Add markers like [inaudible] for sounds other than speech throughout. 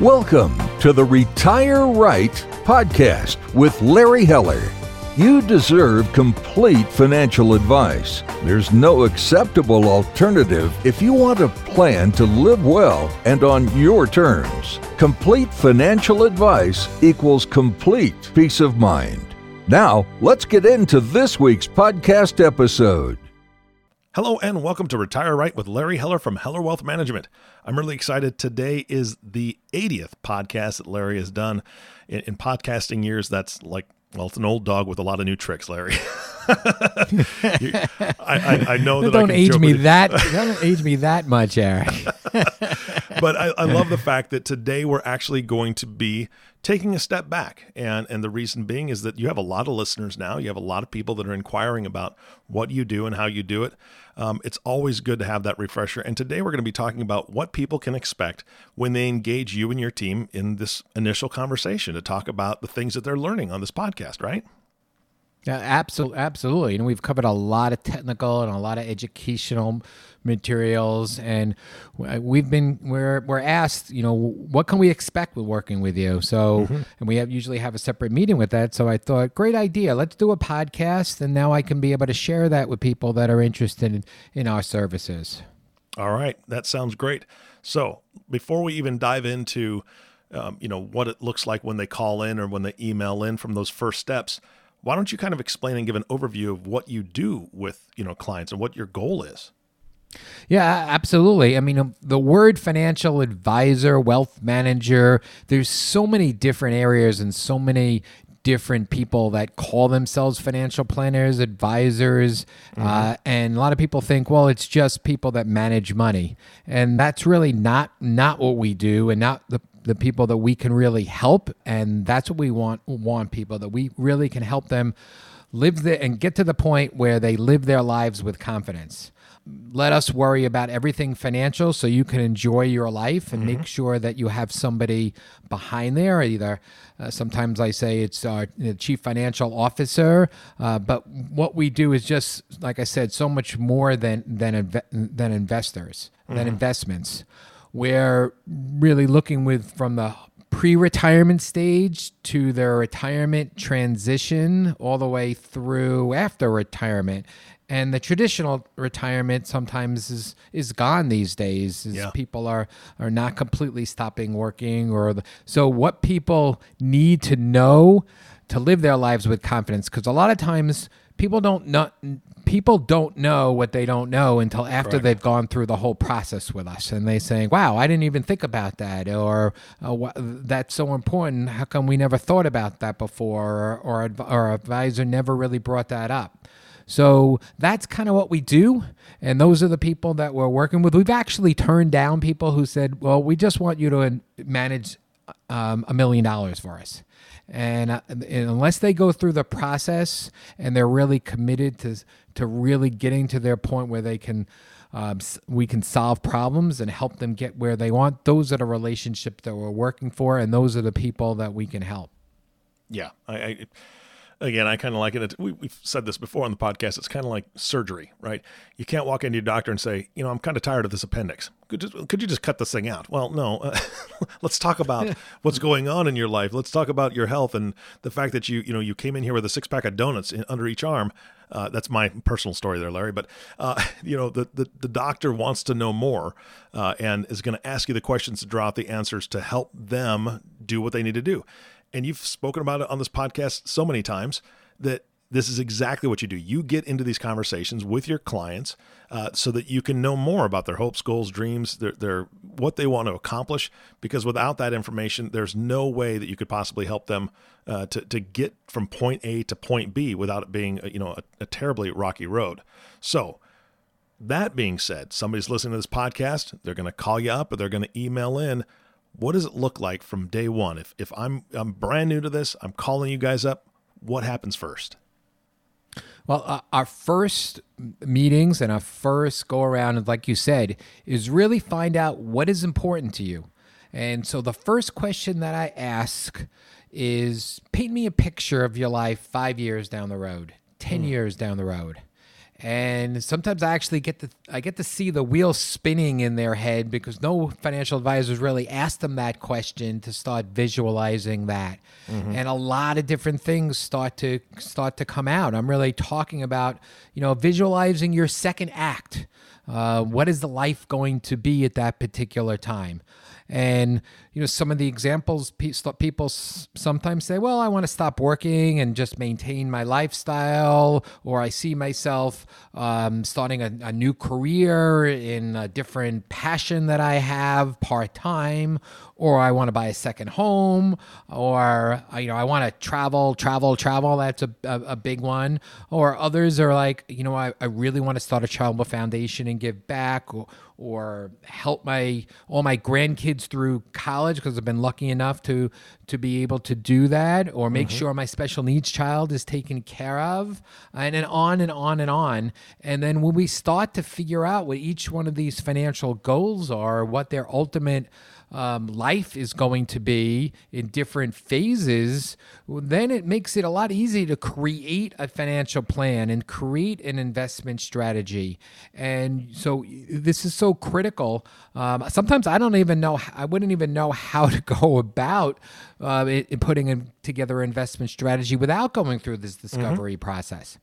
Welcome to the Retire Right podcast with Larry Heller. You deserve complete financial advice. There's no acceptable alternative if you want a plan to live well and on your terms. Complete financial advice equals complete peace of mind. Now, let's get into this week's podcast episode. Hello and welcome to Retire Right with Larry Heller from Heller Wealth Management. I'm really excited. Today is the 80th podcast that Larry has done. In, in podcasting years, that's like, well, it's an old dog with a lot of new tricks, Larry. [laughs] You- I, I, I know that I don't age me that [laughs] don't age me that much, Eric. [laughs] but I, I love the fact that today we're actually going to be taking a step back. And, and the reason being is that you have a lot of listeners now. You have a lot of people that are inquiring about what you do and how you do it. Um, it's always good to have that refresher. And today we're going to be talking about what people can expect when they engage you and your team in this initial conversation to talk about the things that they're learning on this podcast, right? Yeah, absolutely, absolutely. And we've covered a lot of technical and a lot of educational materials, and we've been we're we're asked, you know, what can we expect with working with you? So, and we have usually have a separate meeting with that. So I thought, great idea. Let's do a podcast, and now I can be able to share that with people that are interested in, in our services. All right, that sounds great. So before we even dive into, um, you know, what it looks like when they call in or when they email in from those first steps, why don't you kind of explain and give an overview of what you do with you know clients and what your goal is? Yeah, absolutely. I mean, um, the word financial advisor, wealth manager, there's so many different areas and so many different people that call themselves financial planners, advisors. Uh, and a lot of people think, well, it's just people that manage money. And that's really not not what we do and not the the people that we can really help and that's what we want want people that we really can help them live the and get to the point where they live their lives with confidence. Let us worry about everything financial so you can enjoy your life and make sure that you have somebody behind there either uh, sometimes i say it's our you know, chief financial officer uh, but what we do is just like i said so much more than than inve- than investors than investments we're really looking with from the pre-retirement stage to their retirement transition all the way through after retirement and the traditional retirement sometimes is is gone these days Yeah. people are are not completely stopping working or the, so what people need to know to live their lives with confidence because a lot of times people don't know people don't know what they don't know until after they've gone through the whole process with us and they saying wow i didn't even think about that or uh, that's so important how come we never thought about that before or or, adv- our advisor never really brought that up so that's kind of what we do. And those are the people that we're working with. We've actually turned down people who said, well, we just want you to manage um, a million dollars for us. And, uh, and unless they go through the process and they're really committed to, to really getting to their point where they can, um, we can solve problems and help them get where they want, those are the relationships that we're working for. And those are the people that we can help. Yeah, I, I again, I kind of like it. We, we've said this before on the podcast. It's kind of like surgery, right? You can't walk into your doctor and say, you know, I'm kind of tired of this appendix. Could, just, could you just cut this thing out? Well, no. Uh, [laughs] let's talk about [laughs] what's going on in your life. Let's talk about your health and the fact that you, you know, you came in here with a six pack of donuts in, under each arm. Uh, that's my personal story there, Larry. But uh, [laughs] you know, the, the the doctor wants to know more uh, and is going to ask you the questions to draw out the answers to help them do what they need to do. And you've spoken about it on this podcast so many times that this is exactly what you do. You get into these conversations with your clients uh, so that you can know more about their hopes, goals, dreams, their, their what they want to accomplish. Because without that information, there's no way that you could possibly help them uh, to to get from point A to point B without it being you know a, a terribly rocky road. So. That being said, somebody's listening to this podcast, they're going to call you up or they're going to email in what does it look like from day one if, if i'm i'm brand new to this i'm calling you guys up what happens first Well, uh, our first meetings and our first go around, like you said, is really find out what is important to you. And so the first question that I ask is paint me a picture of your life five years down the road, 10 years down the road. And sometimes I actually get to I get to see the wheel spinning in their head because no financial advisors really ask them that question to start visualizing that, and a lot of different things start to start to come out. I'm really talking about you know visualizing your second act. Uh, what is the life going to be at that particular time? And you know, some of the examples people sometimes say, "Well, I want to stop working and just maintain my lifestyle," or I see myself um, starting a, a new career in a different passion that I have part time, or I want to buy a second home, or uh, you know, I want to travel, travel, travel. That's a, a, a big one. Or others are like, you know, I, I really want to start a charitable foundation and give back, or, or help my all my grandkids through college because I've been lucky enough to to be able to do that, or make sure my special needs child is taken care of, and then on and on and on. And then when we start to figure out what each one of these financial goals are, what their ultimate um, life is going to be in different phases, then it makes it a lot easier to create a financial plan and create an investment strategy. And so this is so critical. Um, sometimes I don't even know, I wouldn't even know how to [laughs] go about uh, it, putting in, together an investment strategy without going through this discovery process.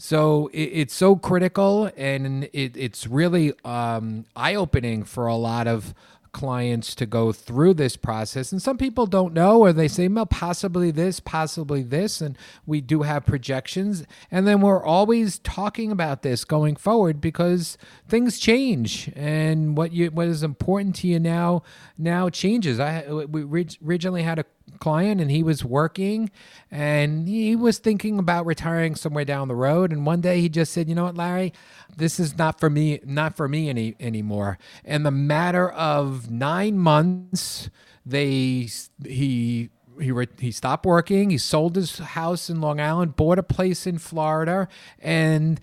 So it, it's so critical, and it, it's really um, eye opening for a lot of clients to go through this process. And some people don't know, or they say, well, possibly this, possibly this. And we do have projections. And then we're always talking about this going forward because things change. And what you what is important to you now now changes. I we originally had a client and he was working and he was thinking about retiring somewhere down the road and one day he just said you know what larry this is not for me not for me any anymore and the matter of nine months they he he re- he stopped working he sold his house in long island bought a place in florida and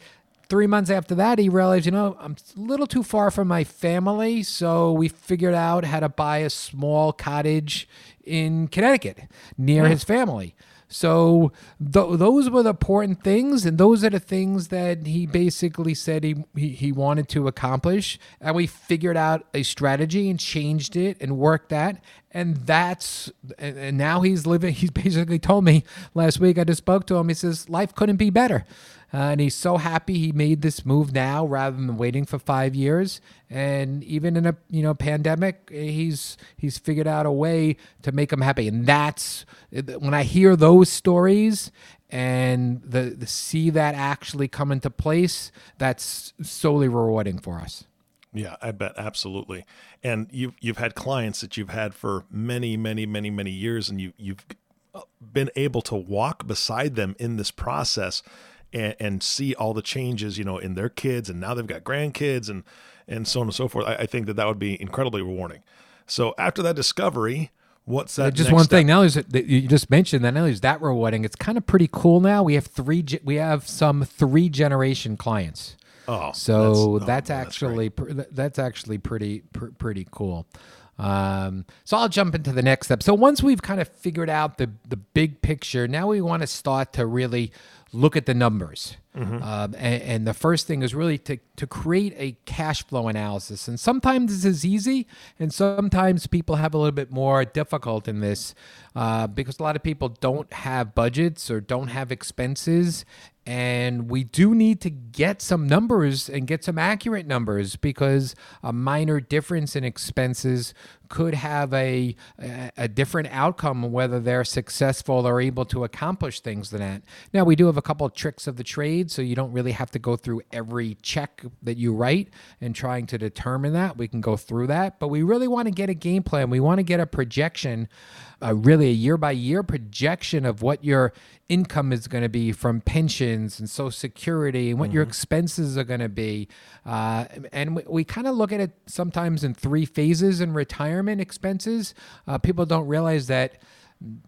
three months after that, he realized, you know, I'm a little too far from my family. So we figured out how to buy a small cottage in Connecticut near his family. So th- those were the important things, and those are the things that he basically said he, he he wanted to accomplish. And we figured out a strategy and changed it and worked that. And that's and, and now he's living. [laughs] He's basically told me last week. I just spoke to him. He says life couldn't be better. Uh, and he's so happy he made this move now rather than waiting for five years. And even in a you know pandemic, he's he's figured out a way to make him happy. And that's when I hear those stories and the, the see that actually come into place. That's solely rewarding for us. Yeah, I bet absolutely. And you've you've had clients that you've had for many, many, many, many years, and you you've been able to walk beside them in this process and, and see all the changes, you know, in their kids, and now they've got grandkids, and and so on and so forth. I, I think that that would be incredibly rewarding. So after that discovery, what's that? just next one step? thing. Now is that you just mentioned that now is that rewarding. It's kind of pretty cool. Now we have three. We have some three generation clients. Oh, So oh, that's, man, actually pr- th- that's actually pretty pr- pretty cool. Um, so I'll jump into the next step. So once we've kind of figured out the the big picture, now we want to start to really look at the numbers. Um, and, and the first thing is really to, to create a cash flow analysis. And sometimes this is easy, and sometimes people have a little bit more difficult in this uh, because a lot of people don't have budgets or don't have expenses. And we do need to get some numbers and get some accurate numbers because a minor difference in expenses could have a, a, different outcome whether they're successful or able to accomplish things than that. Now, we do have a couple of tricks of the trade, so you don't really have to go through every check that you write and trying to determine that. We can go through that, but we really want to get a game plan. We want to get a projection, uh, really a year by year projection of what your income is going to be from pensions and social security and what your expenses are going to be. Uh, and we, we kind of look at it sometimes in three phases in retirement expenses. Uh, people don't realize that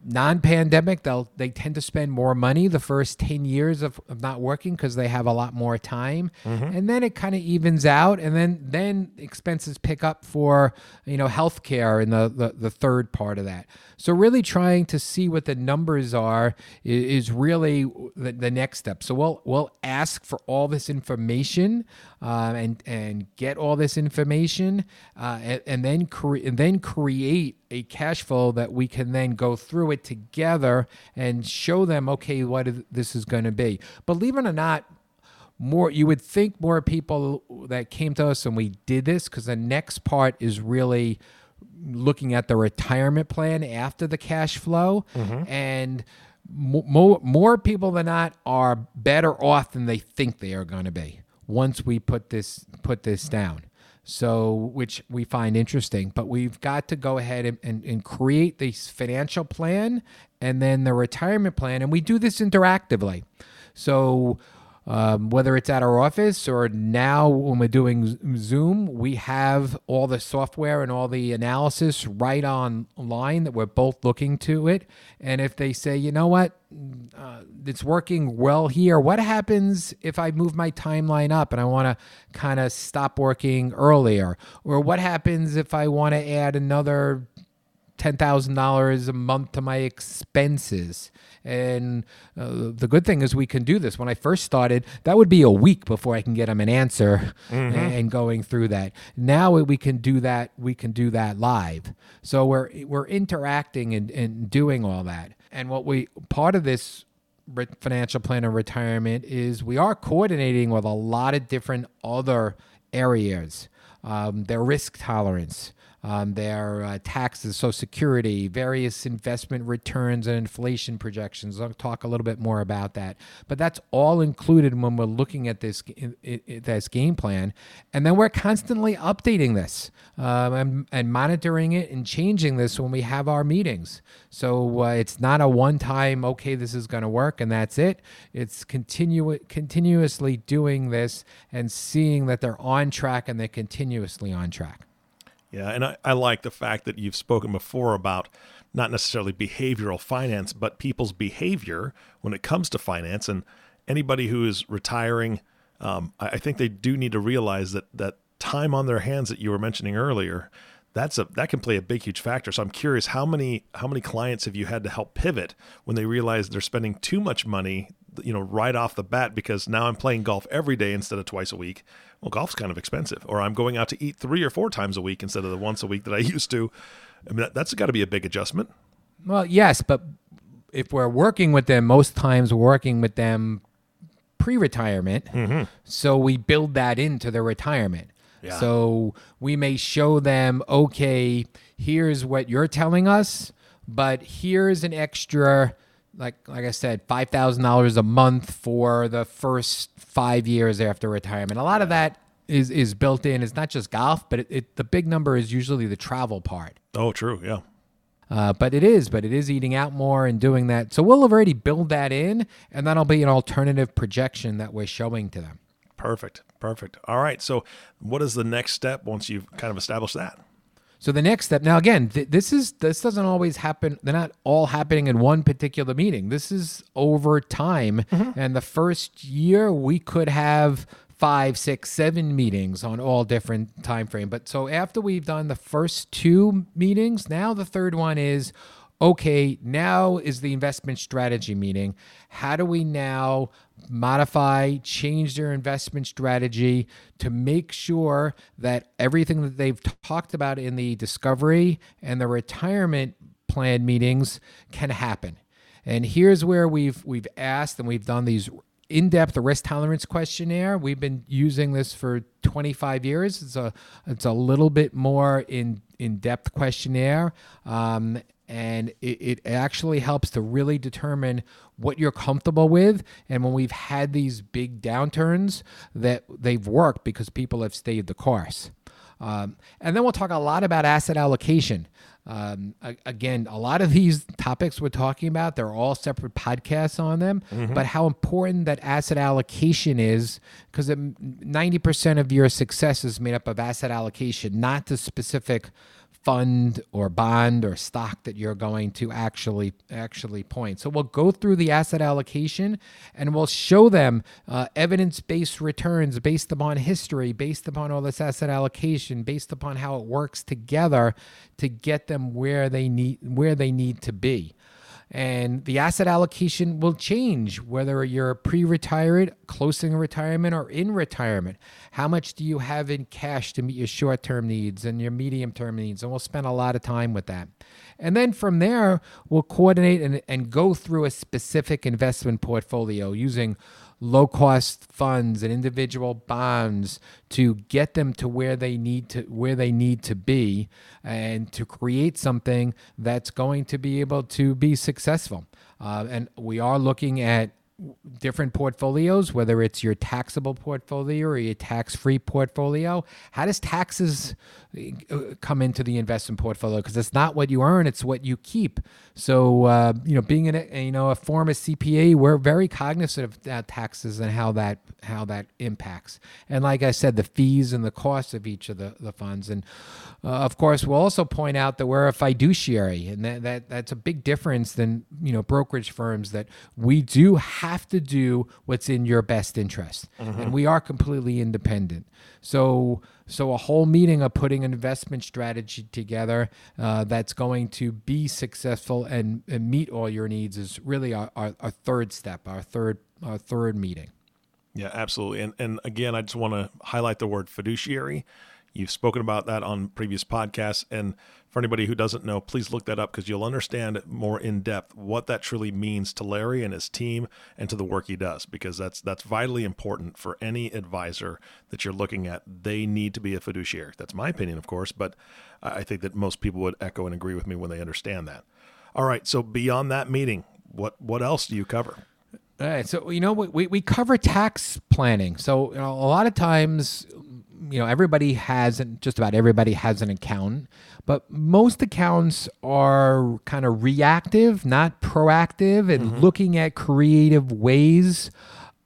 non-pandemic they'll they tend to spend more money the first 10 years of, of not working because they have a lot more time. And then it kind of evens out and then then expenses pick up for you know healthcare in the, the the third part of that. So really trying to see what the numbers are is, is really the, the next step. So we'll we'll ask for all this information uh, and and get all this information uh, and, and then cre- and then create a cash flow that we can then go through it together and show them okay what this is going to be. Believe it or not more you would think more people that came to us and we did this because the next part is really looking at the retirement plan after the cash flow. Mm-hmm. And more more people than not are better off than they think they are going to be once we put this put this down so which we find interesting but we've got to go ahead and, and, and create this financial plan and then the retirement plan and we do this interactively. So um, whether it's at our office or now when we're doing Zoom, we have all the software and all the analysis right online that we're both looking to it. And if they say, you know what, uh, it's working well here, what happens if I move my timeline up and I want to kind of stop working earlier? Or what happens if I want to add another $10,000 a month to my expenses. And uh, the good thing is we can do this. When I first started, that would be a week before I can get them an answer and going through that. Now we can do that. We can do that live. So we're we're interacting and, and doing all that. And what we part of this financial plan of retirement is we are coordinating with a lot of different other areas. Um, their risk tolerance, um, their uh, taxes, Social Security, various investment returns and inflation projections. I'll talk a little bit more about that. But that's all included when we're looking at this this game plan, and then we're constantly updating this um, and, and monitoring it and changing this when we have our meetings. So uh, it's not a one-time okay, this is going to work and that's it. It's continu- continuously doing this and seeing that they're on track and they're continuously on track. Yeah, and I, I like the fact that you've spoken before about not necessarily behavioral finance, but people's behavior when it comes to finance. And anybody who is retiring, um, I, I think they do need to realize that that time on their hands that you were mentioning earlier, that's a that can play a big huge factor. So I'm curious how many how many clients have you had to help pivot when they realize they're spending too much money you know right off the bat because now I'm playing golf every day instead of twice a week. Well, golf's kind of expensive, or I'm going out to eat three or four times a week instead of the once a week that I [laughs] used to. I mean, that, that's got to be a big adjustment. Well, yes, but if we're working with them, most times we're working with them pre-retirement, mm-hmm. so we build that into their retirement. Yeah. So we may show them, okay, here's what you're telling us, but here's an extra, like like I said, five thousand dollars a month for the first five years after retirement. A lot of that is is built in. It's not just golf, but it, it the big number is usually the travel part. Oh, true. Yeah. Uh, but it is, but it is eating out more and doing that. So we'll have already build that in, and that'll be an alternative projection that we're showing to them. Perfect. Perfect. All right. So, what is the next step once you've kind of established that? So the next step now again, th- this is this doesn't always happen. They're not all happening in one particular meeting. This is over time, mm-hmm. and the first year we could have five, six, seven meetings on all different time frame. But so after we've done the first two meetings, now the third one is okay, now is the investment strategy meeting. How do we now modify, change their investment strategy to make sure that everything that they've talked about in the discovery and the retirement plan meetings can happen? And here's where we've we've asked and we've done these in-depth risk tolerance questionnaire. We've been using this for 25 years. It's a it's a little bit more in in-depth questionnaire, um, and it, it actually helps to really determine what you're comfortable with. And when we've had these big downturns, that they've worked because people have stayed the course. Um, and then we'll talk a lot about asset allocation. Um, again, a lot of these topics we're talking about, they're all separate podcasts on them, but how important that asset allocation is because 90% of your success is made up of asset allocation, not the specific fund or bond or stock that you're going to actually actually point. So we'll go through the asset allocation and we'll show them uh, evidence-based returns based upon history, based upon all this asset allocation, based upon how it works together to get them where they need where they need to be and the asset allocation will change whether you're pre-retired, closing retirement, or in retirement. How much do you have in cash to meet your short-term needs and your medium-term needs? And we'll spend a lot of time with that. And then from there, we'll coordinate and, and go through a specific investment portfolio using low cost funds and individual bonds to get them to where they need to where they need to be and to create something that's going to be able to be successful. Uh, and we are looking at different portfolios, whether it's your taxable portfolio or your tax free portfolio. How does taxes uh, come into the investment portfolio? Because it's not what you earn, it's what you keep. So, uh, you know, being a, you know, a former CPA, we're very cognizant of taxes and how that how that impacts. And like I said, the fees and the costs of each of the, the funds. And uh, of course, we'll also point out that we're a fiduciary, and that, that that's a big difference than you know brokerage firms. That we do have to do what's in your best interest, mm-hmm. and we are completely independent. So so a whole meeting of putting an investment strategy together uh, that's going to be successful and, and, meet all your needs is really our, our, our third step, our third our third meeting. Yeah, absolutely. And and again, I just want to highlight the word fiduciary. You've spoken about that on previous podcasts. And for anybody who doesn't know, please look that up because you'll understand more in depth what that truly means to Larry and his team and to the work he does, because that's that's vitally important for any advisor that you're looking at. They need to be a fiduciary. That's my opinion, of course, but I think that most people would echo and agree with me when they understand that. All right. So beyond that meeting, what what else do you cover? All right. So, you know, we, we cover tax planning. So, you know, a lot of times you know everybody has and just about everybody has an account but most accounts are kind of reactive not proactive and mm-hmm. looking at creative ways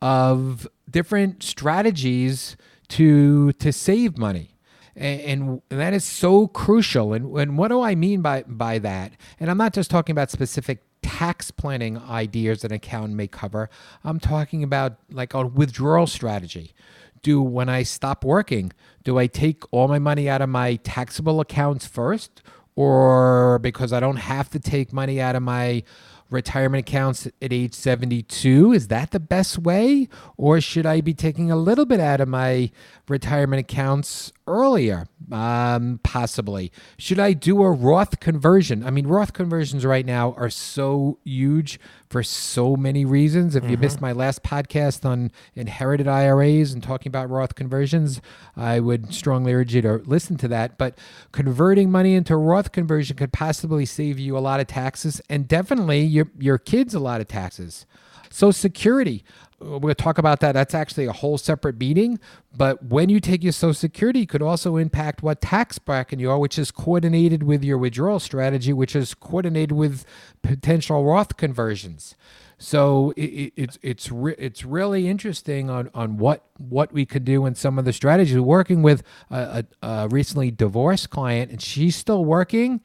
of different strategies to to save money. And, and that is so crucial. And, and what do i mean by by that? And i'm not just talking about specific tax planning ideas an account may cover. I'm talking about like a withdrawal strategy do when I stop working? Do I take all my money out of my taxable accounts first? Or because I don't have to take money out of my retirement accounts at age 72? Is that the best way? Or should I be taking a little bit out of my retirement accounts earlier? Um, possibly. Should I do a Roth conversion? I mean, Roth conversions right now are so huge for so many reasons. If you mm-hmm. missed my last podcast on inherited IRAs and talking about Roth conversions, I would strongly urge you to listen to that. But converting money into Roth conversion could possibly save you a lot of taxes and definitely your, your kids a lot of taxes. So, security uh, we'll talk about that. That's actually a whole separate meeting. But when you take your Social Security, it could also impact what tax bracket you are, which is coordinated with your withdrawal strategy, which is coordinated with potential Roth conversions. So it, it's it's re- it's really interesting on, on what what we could do in some of the strategies. We're working with a, a, a recently divorced client, and she's still working,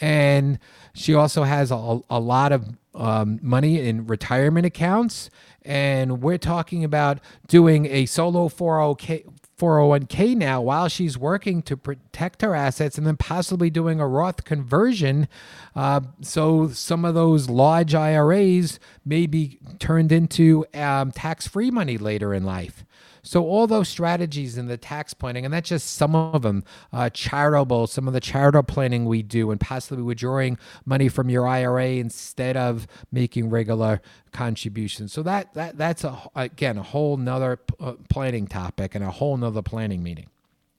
and she also has a, a lot of um, money in retirement accounts and we're talking about doing a solo 40K, 401k now while she's working to protect her assets and then possibly doing a Roth conversion. Uh, so some of those large IRAs may be turned into um, tax free money later in life. So all those strategies in the tax planning, and that's just some of them, uh, charitable, some of the charitable planning we do, and possibly withdrawing money from your IRA instead of making regular contributions. So that that that's a again a whole nother uh, planning topic and a whole nother planning meeting.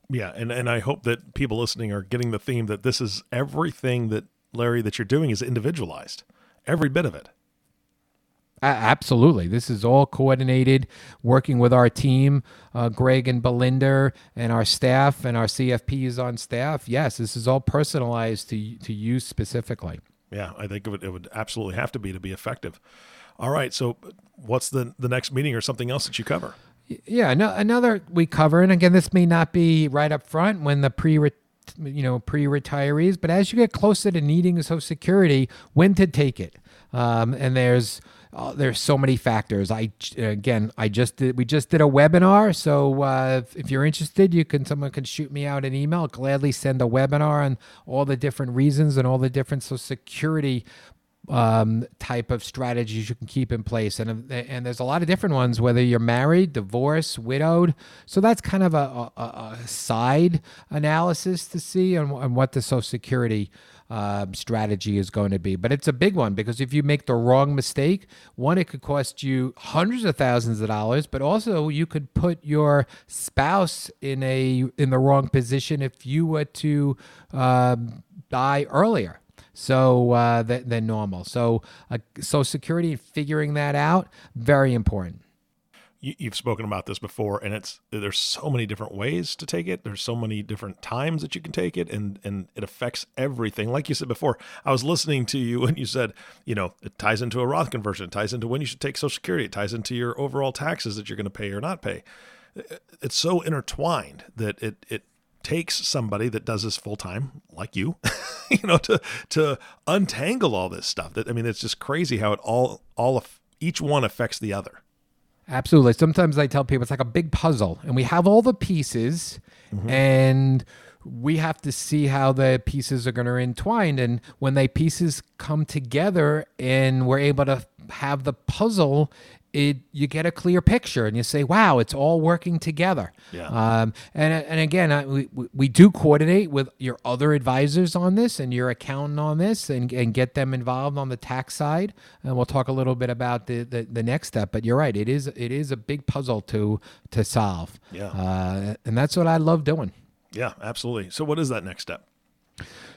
Yeah, and and I hope that people listening are getting the theme that this is everything that Larry that you're doing is individualized, every bit of it absolutely. This is all coordinated, working with our team, uh, Greg and Belinda, and our staff and our CFPs on staff. Yes, this is all personalized to to you specifically. Yeah, I think it would, it would absolutely have to be to be effective. All right, so what's the the next meeting or something else that you cover? Yeah, no, another we cover, and again, this may not be right up front when the pre you know, pre-retirees, but as you get closer to needing Social Security, when to take it. Um, and there's uh, there's so many factors. I again, I just did. We just did a webinar, so uh, if, if, you're interested, you can. Someone can shoot me out an email. I'll gladly send a webinar on all the different reasons and all the different Social Security um, type of strategies you can keep in place. And and there's a lot of different ones, whether you're married, divorced, widowed. So that's kind of a, a, a side analysis to see on, on what the Social Security um, strategy is going to be. But it's a big one because if you make the wrong mistake, one, it could cost you hundreds of thousands of dollars, but also you could put your spouse in a in the wrong position if you were to um, die earlier so uh, than, than normal. So uh, Social Security figuring that out very important you, have spoken about this before and it's there's so many different ways to take it. There's so many different times that you can take it and and it affects everything. Like you said before i was listening to you and you said you know it ties into a roth conversion. It ties into when you should take social security. It ties into your overall taxes that you're going to pay or not pay. It's so intertwined that it it takes somebody that does this full time like you [laughs] you know to to untangle all this stuff. That i mean it's just crazy how it all all each one affects the other Absolutely. Sometimes I tell people it's like a big puzzle, and we have all the pieces, mm-hmm. and we have to see how the pieces are going to entwine. And when the pieces come together, and we're able to have the puzzle it you get a clear picture and you say, "Wow, it's all working together." Yeah. Um, and and again, I, we we do coordinate with your other advisors on this and your accountant on this, and, and get them involved on the tax side. And we'll talk a little bit about the, the, the next step. But you're right; it is it is a big puzzle to to solve. Yeah. Uh, and that's what I love doing. Yeah, absolutely. So, what is that next step?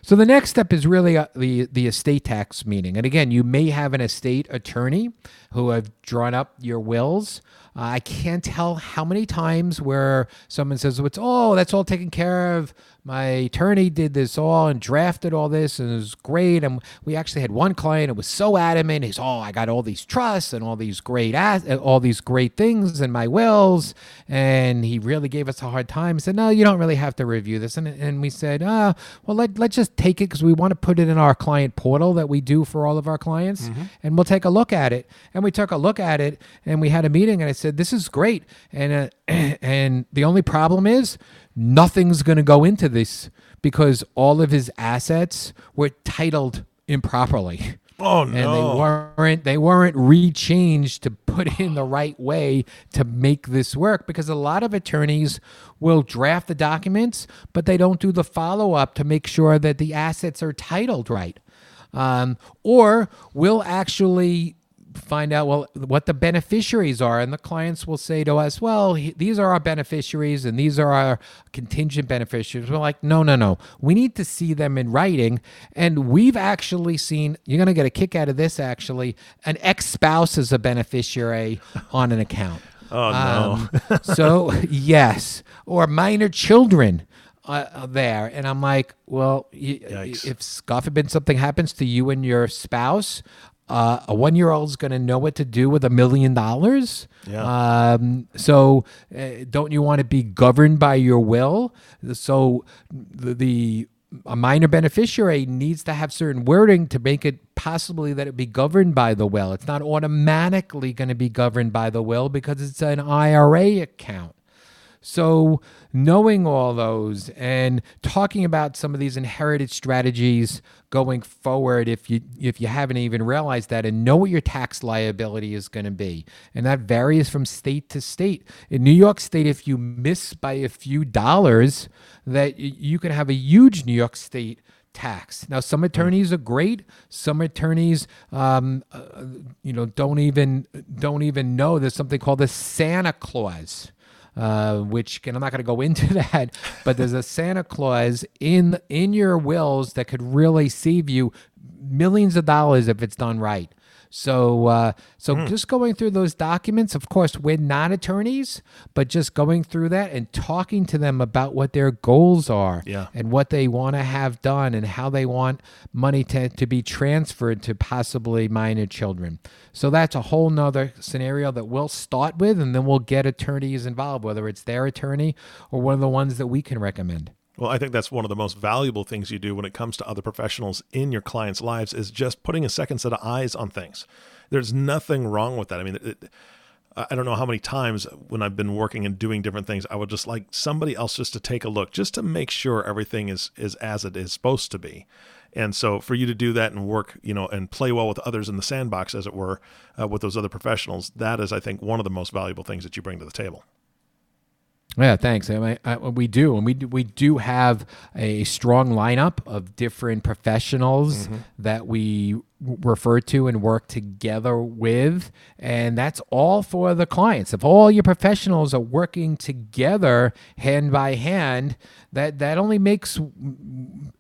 So the next step is really uh, the the estate tax meeting. And again, you may have an estate attorney who have drawn up your wills. Uh, I can't tell how many times where someone says, "It's oh, that's all taken care of. My attorney did this all and drafted all this and it was great. And we actually had one client who was so adamant he's oh i got all these trusts and all these great ass- all these great things in my wills. And he really gave us a hard time. He said no you don't really have to review this. And, and we said ah well let, let's just take it because we want to put it in our client portal that we do for all of our clients mm-hmm. and we'll take a look at it. And we took a look at it and we had a meeting and i said this is great and uh, [clears throat] and the only problem is nothing's going to go into this because all of his assets were titled improperly. Oh no! And they weren't they weren't rechanged to put in the right way to make this work because a lot of attorneys will draft the documents, but they don't do the follow up to make sure that the assets are titled right, um, or will actually find out well what the beneficiaries are. And the clients will say to us well he, these are our beneficiaries and these are our contingent beneficiaries. We're like no no no. We need to see them in writing. And we've actually seen you're going to get a kick out of this actually. An ex-spouse is a beneficiary on an account. Oh no. Um, so [laughs] yes. Or minor children uh, there. And i'm like well Yikes. if god forbid something happens to you and your spouse uh, a one year old is going to know what to do with a million dollars. Yeah. Um, so, uh, don't you want to be governed by your will? So, the, the a minor beneficiary needs to have certain wording to make it possibly that it be governed by the will. It's not automatically going to be governed by the will because it's an IRA account. So, knowing all those and talking about some of these inherited strategies going forward if you if you haven't even realized that and know what your tax liability is going to be. And that varies from state to state. In New York state if you miss by a few dollars that you can have a huge New York state tax. Now, some attorneys are great. Some attorneys, um, uh, you know, don't even don't even know there's something called the Santa Clause uh, which and I'm not going to go [laughs] into that, but there's a Santa Clause in in your wills that could really save you millions of dollars if it's done right. So, uh, so mm. just going through those documents. Of course, we're not attorneys, but just going through that and talking to them about what their goals are, yeah. and what they want to have done, and how they want money to to be transferred to possibly minor children. So that's a whole nother scenario that we'll start with, and then we'll get attorneys involved, whether it's their attorney or one of the ones that we can recommend. Well, I think that's one of the most valuable things you do when it comes to other professionals in your clients' lives is just putting a second set of eyes on things. There's nothing wrong with that. I mean, it, I don't know how many times when I've been working and doing different things, I would just like somebody else just to take a look, just to make sure everything is is as it is supposed to be. And so, for you to do that and work, you know, and play well with others in the sandbox, as it were, uh, with those other professionals, that is, I think, one of the most valuable things that you bring to the table. Yeah, thanks. I mean, I, we do, and we do, we do have a strong lineup of different professionals mm-hmm. that we refer to and work together with, and that's all for the clients. If all your professionals are working together hand by hand, that that only makes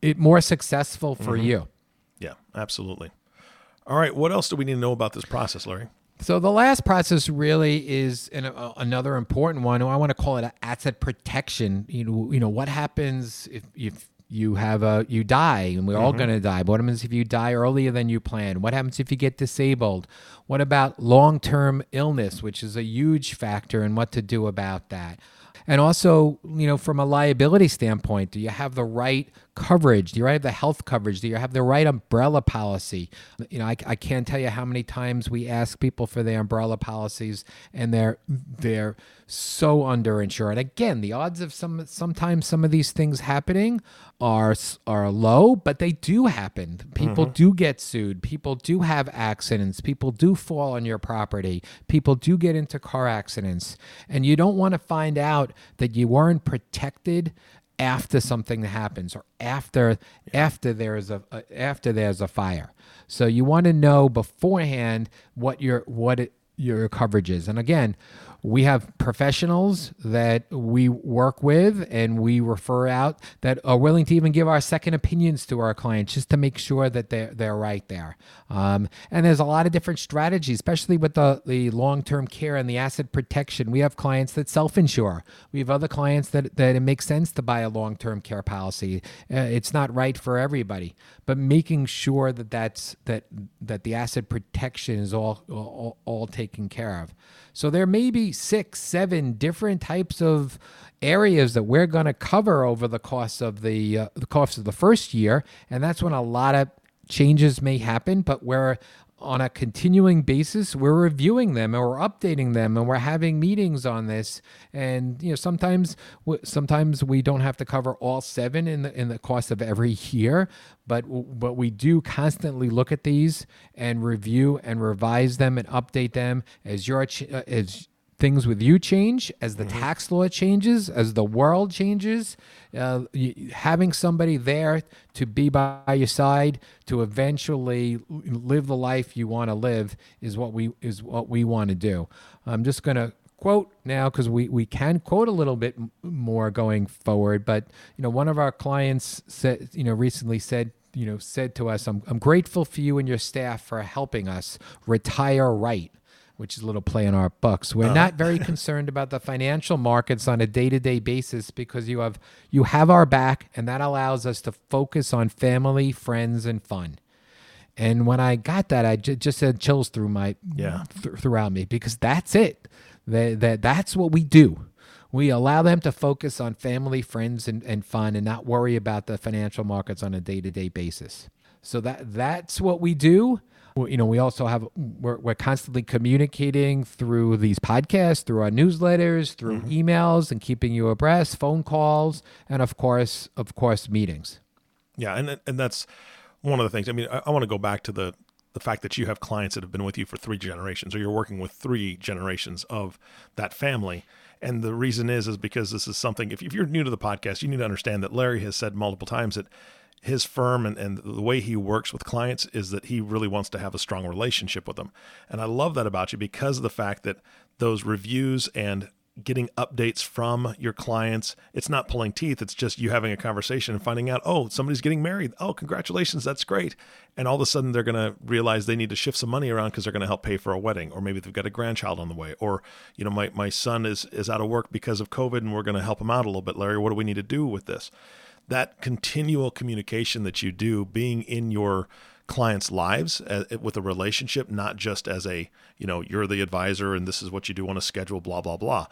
it more successful for mm-hmm. you. Yeah, absolutely. All right, what else do we need to know about this process, Larry? So the last process really is an, uh, another important one. I want to call it asset protection. You know, you know what happens if, if you have a you die, and we're mm-hmm. all going to die. But what happens if you die earlier than you plan? What happens if you get disabled? What about long term illness, which is a huge factor, and what to do about that? And also, you know, from a liability standpoint, do you have the right coverage? Do you have the health coverage? Do you have the right umbrella policy? You know, I, I can't tell you how many times we ask people for their umbrella policies, and they're they're so underinsured. Again, the odds of some sometimes some of these things happening are are low, but they do happen. People mm-hmm. do get sued. People do have accidents. People do fall on your property. People do get into car accidents, and you don't want to find out that you weren't protected after something happens or after after there's a, a, after there's a fire. So you want to know beforehand what your what it, your coverage is. And again, we have professionals that we work with and we refer out that are willing to even give our second opinions to our clients just to make sure that they're, they're right there. Um, and there's a lot of different strategies, especially with the, the long term care and the asset protection. We have clients that self insure, we have other clients that, that it makes sense to buy a long term care policy. Uh, it's not right for everybody, but making sure that that's that that the asset protection is all all, all taken care of. So there may be six, seven different types of areas that we're going to cover over the course of the uh, the course of the first year, and that's when a lot of changes may happen. But we're on a continuing basis we're reviewing them and we're updating them and we're having meetings on this and you know sometimes sometimes we don't have to cover all seven in the in the course of every year but but we do constantly look at these and review and revise them and update them as your uh, as things with you change, as the mm-hmm. tax law changes, as the world changes, uh, having somebody there to be by your side to eventually live the life you want to live is what we is what we want to do. I'm just going to quote now because we, we can quote a little bit more going forward but you know one of our clients said you know recently said you know said to us I'm, I'm grateful for you and your staff for helping us retire right which is a little play on our bucks. We're uh not very concerned about the financial markets on a day-to-day basis because you have you have our back, and that allows us to focus on family, friends, and fun. And when I got that, I j- just had chills through my yeah th- throughout me because that's it. That that that's what we do. We allow them to focus on family, friends, and, and fun, and not worry about the financial markets on a day-to-day basis. So that that's what we do you know we also have we're, we're constantly communicating through these podcasts through our newsletters through mm-hmm. emails and keeping you abreast phone calls and of course of course meetings. Yeah and and that's one of the things. I mean i, I want to go back to the the fact that you have clients that have been with you for three generations or you're working with three generations of that family. And the reason is is because this is something if, if you're new to the podcast you need to understand that larry has said multiple times that his firm and, and the way he works with clients is that he really wants to have a strong relationship with them. And I love that about you because of the fact that those reviews and getting updates from your clients, it's not pulling teeth. It's just you having a conversation and finding out, oh, somebody's getting married. Oh, congratulations. That's great. And all of a sudden they're going to realize they need to shift some money around because they're going to help pay for a wedding. Or maybe they've got a grandchild on the way. Or, you know, my, my son is, is out of work because of COVID and we're going to help him out a little bit. Larry, what do we need to do with this? That continual communication that you do being in your clients' lives uh, with a relationship, not just as a, you know, you're the advisor and this is what you do on a schedule, blah, blah, blah.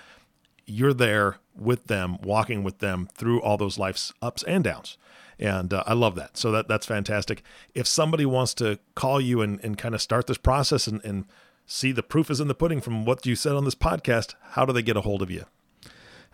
you're there with them, walking with them through all those life's ups and downs. And uh, I love that. So that that's fantastic. If somebody wants to call you and, and kind of start this process and, and see the proof is in the pudding from what you said on this podcast, how do they get a hold of you?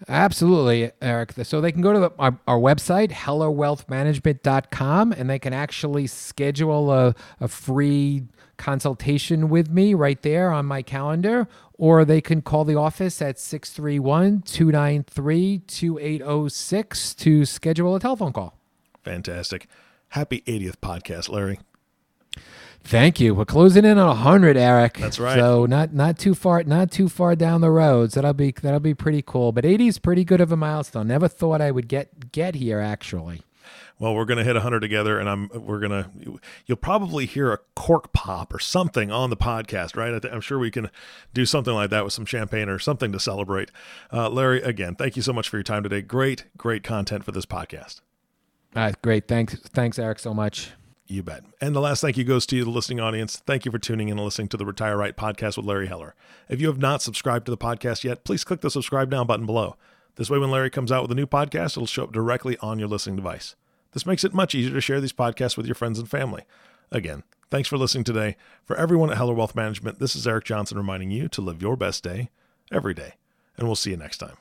Absolutely, Eric. So they can go to the, our, our website, hellerwealthmanagement.com, and they can actually schedule a, a free consultation with me right there on my calendar, or they can call the office at 631 293 2806 to schedule a telephone call. Fantastic. Happy 80th podcast, Larry. Thank you. We're closing in on hundred, Eric. That's right. So not not too far, not too far down the road. So that'll be that'll be pretty cool. But eighty is pretty good of a milestone. Never thought I would get get here actually. Well, we're going to hit 100 together, and I'm we're going to you'll probably hear a cork pop or something on the podcast, right? I'm sure we can do something like that with some champagne or something to celebrate. Uh, Larry, again, thank you so much for your time today. Great, great content for this podcast. All right, great. Thanks, thanks, Eric, so much. You bet. And the last thank you goes to you, the listening audience. Thank you for tuning in and listening to the Retire Right podcast with Larry Heller. If you have not subscribed to the podcast yet, please click the subscribe now button below. This way, when Larry comes out with a new podcast, it'll show up directly on your listening device. This makes it much easier to share these podcasts with your friends and family. Again, thanks for listening today. For everyone at Heller Wealth Management, this is Eric Johnson reminding you to live your best day every day. And we'll see you next time.